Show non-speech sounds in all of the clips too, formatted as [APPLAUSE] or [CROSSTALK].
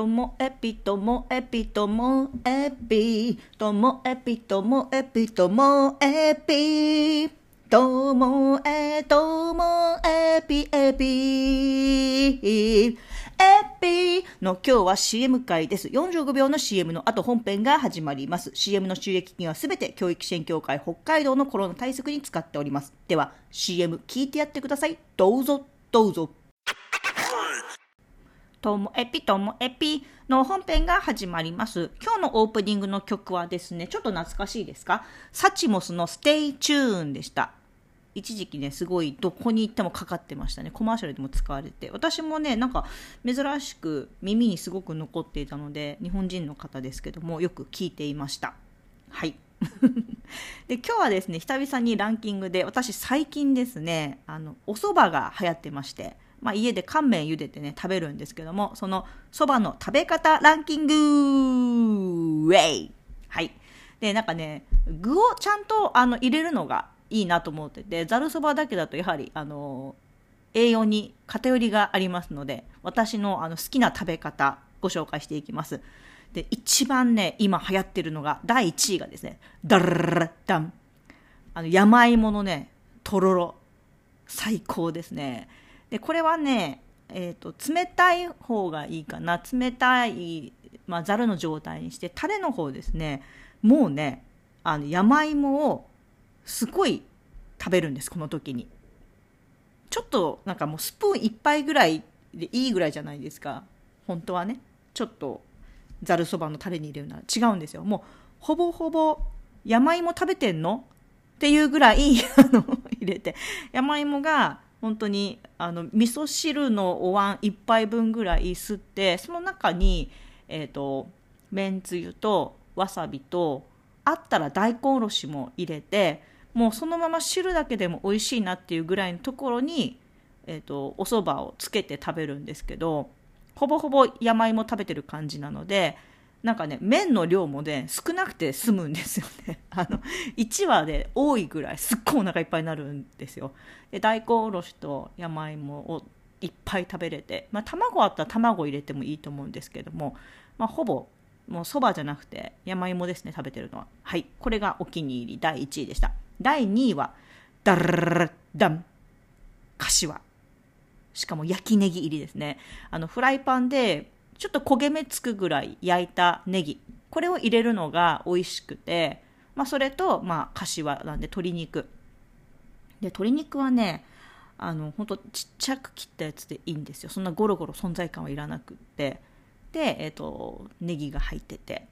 ともえぴともえぴともえぴともえぴともえぴともえぴともえともえぴえぴエピの今日は CM 回です。45秒の CM の後本編が始まります。CM の収益金はすべて教育支援協会北海道のコロナ対策に使っております。では CM 聞いてやってください。どうぞどうぞ。ともエピともエピの本編が始まります。今日のオープニングの曲はですね、ちょっと懐かしいですか？サチモスの Stay Tune でした。一時期ね、すごいどこに行ってもかかってましたね。コマーシャルでも使われて。私もね、なんか珍しく耳にすごく残っていたので、日本人の方ですけども、よく聞いていました。はい。[LAUGHS] で今日はですね久々にランキングで私最近ですねあのお蕎麦が流行ってまして、まあ、家で乾麺茹でてね食べるんですけどもその蕎麦の食べ方ランキング!ウェイ!はい。でなんかね具をちゃんとあの入れるのがいいなと思っててざるそばだけだとやはりあの栄養に偏りがありますので私のあの好きな食べ方ご紹介していきます。で一番ね今流行ってるのが第1位がですねダララダン。あの山芋のねとろろ。最高ですね。でこれはねえーと、冷たい方がいいかな。冷たい、まあ、ざるの状態にしてタレの方ですね。もうねあの山芋をすごい食べるんですこの時に。ちょっとなんかもうスプーン1杯ぐらいでいいぐらいじゃないですか。本当はね。ちょっとざるそばのタレに入れるなら。違うんですよ。もうほぼほぼ山芋食べてんの？っていうぐらい [LAUGHS] あの入れて。山芋が本当にあの味噌汁のお椀1杯分ぐらい吸ってその中にえ、ー、とめんつゆとわさびとあったら大根おろしも入れてもうそのまま汁だけでも美味しいなっていうぐらいのところに、えーと、お蕎麦をつけて食べるんですけどほぼほぼ山芋食べてる感じなのでなんかね麺の量もね少なくて済むんですよね。[LAUGHS] あの1話で多いぐらいすっごいお腹いっぱいになるんですよ。で大根おろしと山芋をいっぱい食べれて、まあ、卵あったら卵入れてもいいと思うんですけども、まあ、ほぼもうそばじゃなくて山芋ですね食べてるのは。はいこれがお気に入り。第1位でした。第2位は、ダルダン、柏。しかも焼きネギ入りですね。あの、フライパンで、ちょっと焦げ目つくぐらい焼いたネギ。これを入れるのが美味しくて、まあ、それと、まあ、柏なんで鶏肉。で、鶏肉はね、あの、ほんとちっちゃく切ったやつでいいんですよ。そんなゴロゴロ存在感はいらなくって。で、えっ、と、ネギが入ってて。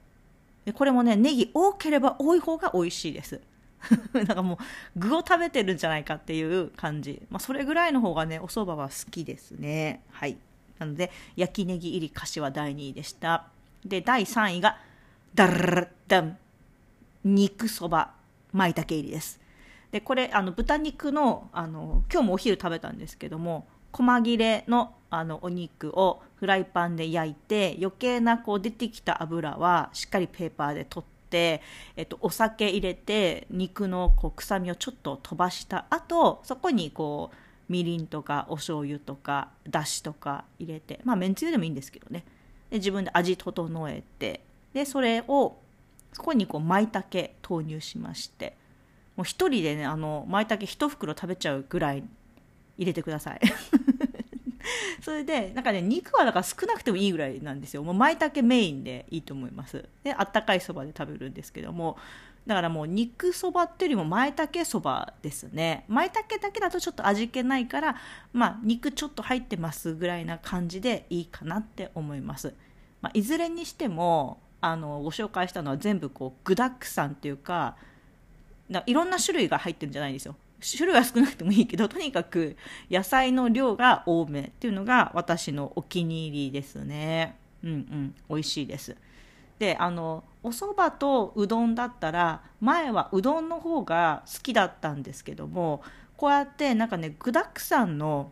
でこれもね、ネギ多ければ多い方が美味しいです。[LAUGHS] なんかもう具を食べてるんじゃないかっていう感じ、まあ、それぐらいの方がねお蕎麦は好きですねはいなので焼きネギ入り柏第2位でした。で第3位がダルダン肉そば舞茸入りですでこれあの豚肉のあの今日もお昼食べたんですけども細切れのあのお肉をフライパンで焼いて余計なこう出てきた油はしっかりペーパーで取って、えっと、お酒入れて肉のこう臭みをちょっと飛ばした後そこにこうみりんとかお醤油とかだしとか入れてまあめんつゆでもいいんですけどね。で自分で味整えてでそれをそこにこう舞茸投入しましてもう1人でねあの舞茸1袋食べちゃうぐらい入れてください。[LAUGHS] それでなんかね肉はだから少なくてもいいぐらいなんですよ。もう舞茸メインでいいと思います。であったかいそばで食べるんですけども。だからもう肉そばっていうよりも舞茸そばですね。舞茸だけだとちょっと味気ないからまあ肉ちょっと入ってますぐらいな感じでいいかなって思います、まあ、いずれにしてもあのご紹介したのは全部こう具だくさんっていうかいろんな種類が入ってるんじゃないんですよ。種類は少なくてもいいけどとにかく野菜の量が多めっていうのが私のお気に入りですね。うんうん。美味しいです。であのお蕎麦とうどんだったら前はうどんの方が好きだったんですけどもこうやってなんかね具だくさんの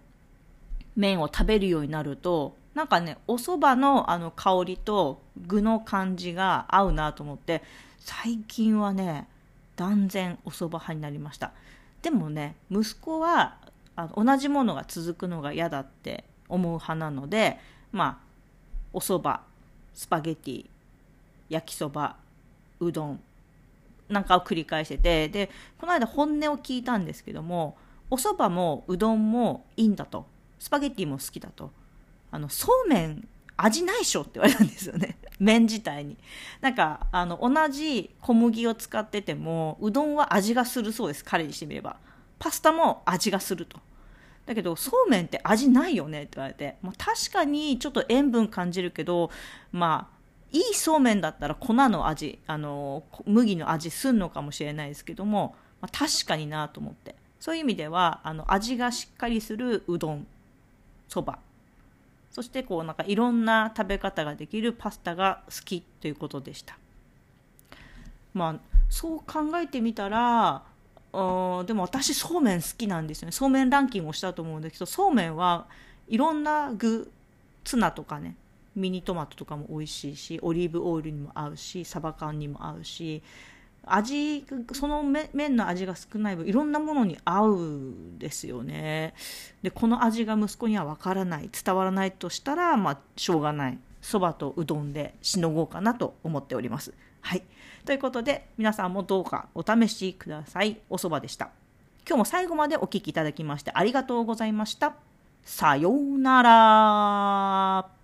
麺を食べるようになるとなんかねお蕎麦のあの香りと具の感じが合うなと思って最近はね断然お蕎麦派になりました。でもね息子はあの同じものが続くのが嫌だって思う派なのでまあお蕎麦スパゲティ焼きそばうどんなんかを繰り返しててでこの間本音を聞いたんですけどもお蕎麦もうどんもいいんだと。スパゲティも好きだと。あのそうめん味ないっしょって言われたんですよね。麺自体に。なんかあの同じ小麦を使っててもうどんは味がするそうです彼にしてみれば。パスタも味がすると。だけどそうめんって味ないよねって言われて、まあ、確かにちょっと塩分感じるけどまあいいそうめんだったら粉の味あの麦の味すんのかもしれないですけども、まあ、確かになと思って。そういう意味ではあの味がしっかりするうどんそば。そしてこうなんかいろんな食べ方ができるパスタが好きということでした。まあそう考えてみたらあでも私そうめん好きなんですよね。そうめんランキングをしたと思うんですけどそうめんはいろんな具ツナとかねミニトマトとかも美味しいしオリーブオイルにも合うしサバ缶にも合うし味その麺の味が少ない分いろんなものに合うんですよね。でこの味が息子には分からない伝わらないとしたらまあしょうがない。そばとうどんでしのごうかなと思っております。はい。ということで皆さんもどうかお試しください。おそばでした。今日も最後までお聴きいただきましてありがとうございました。さようなら。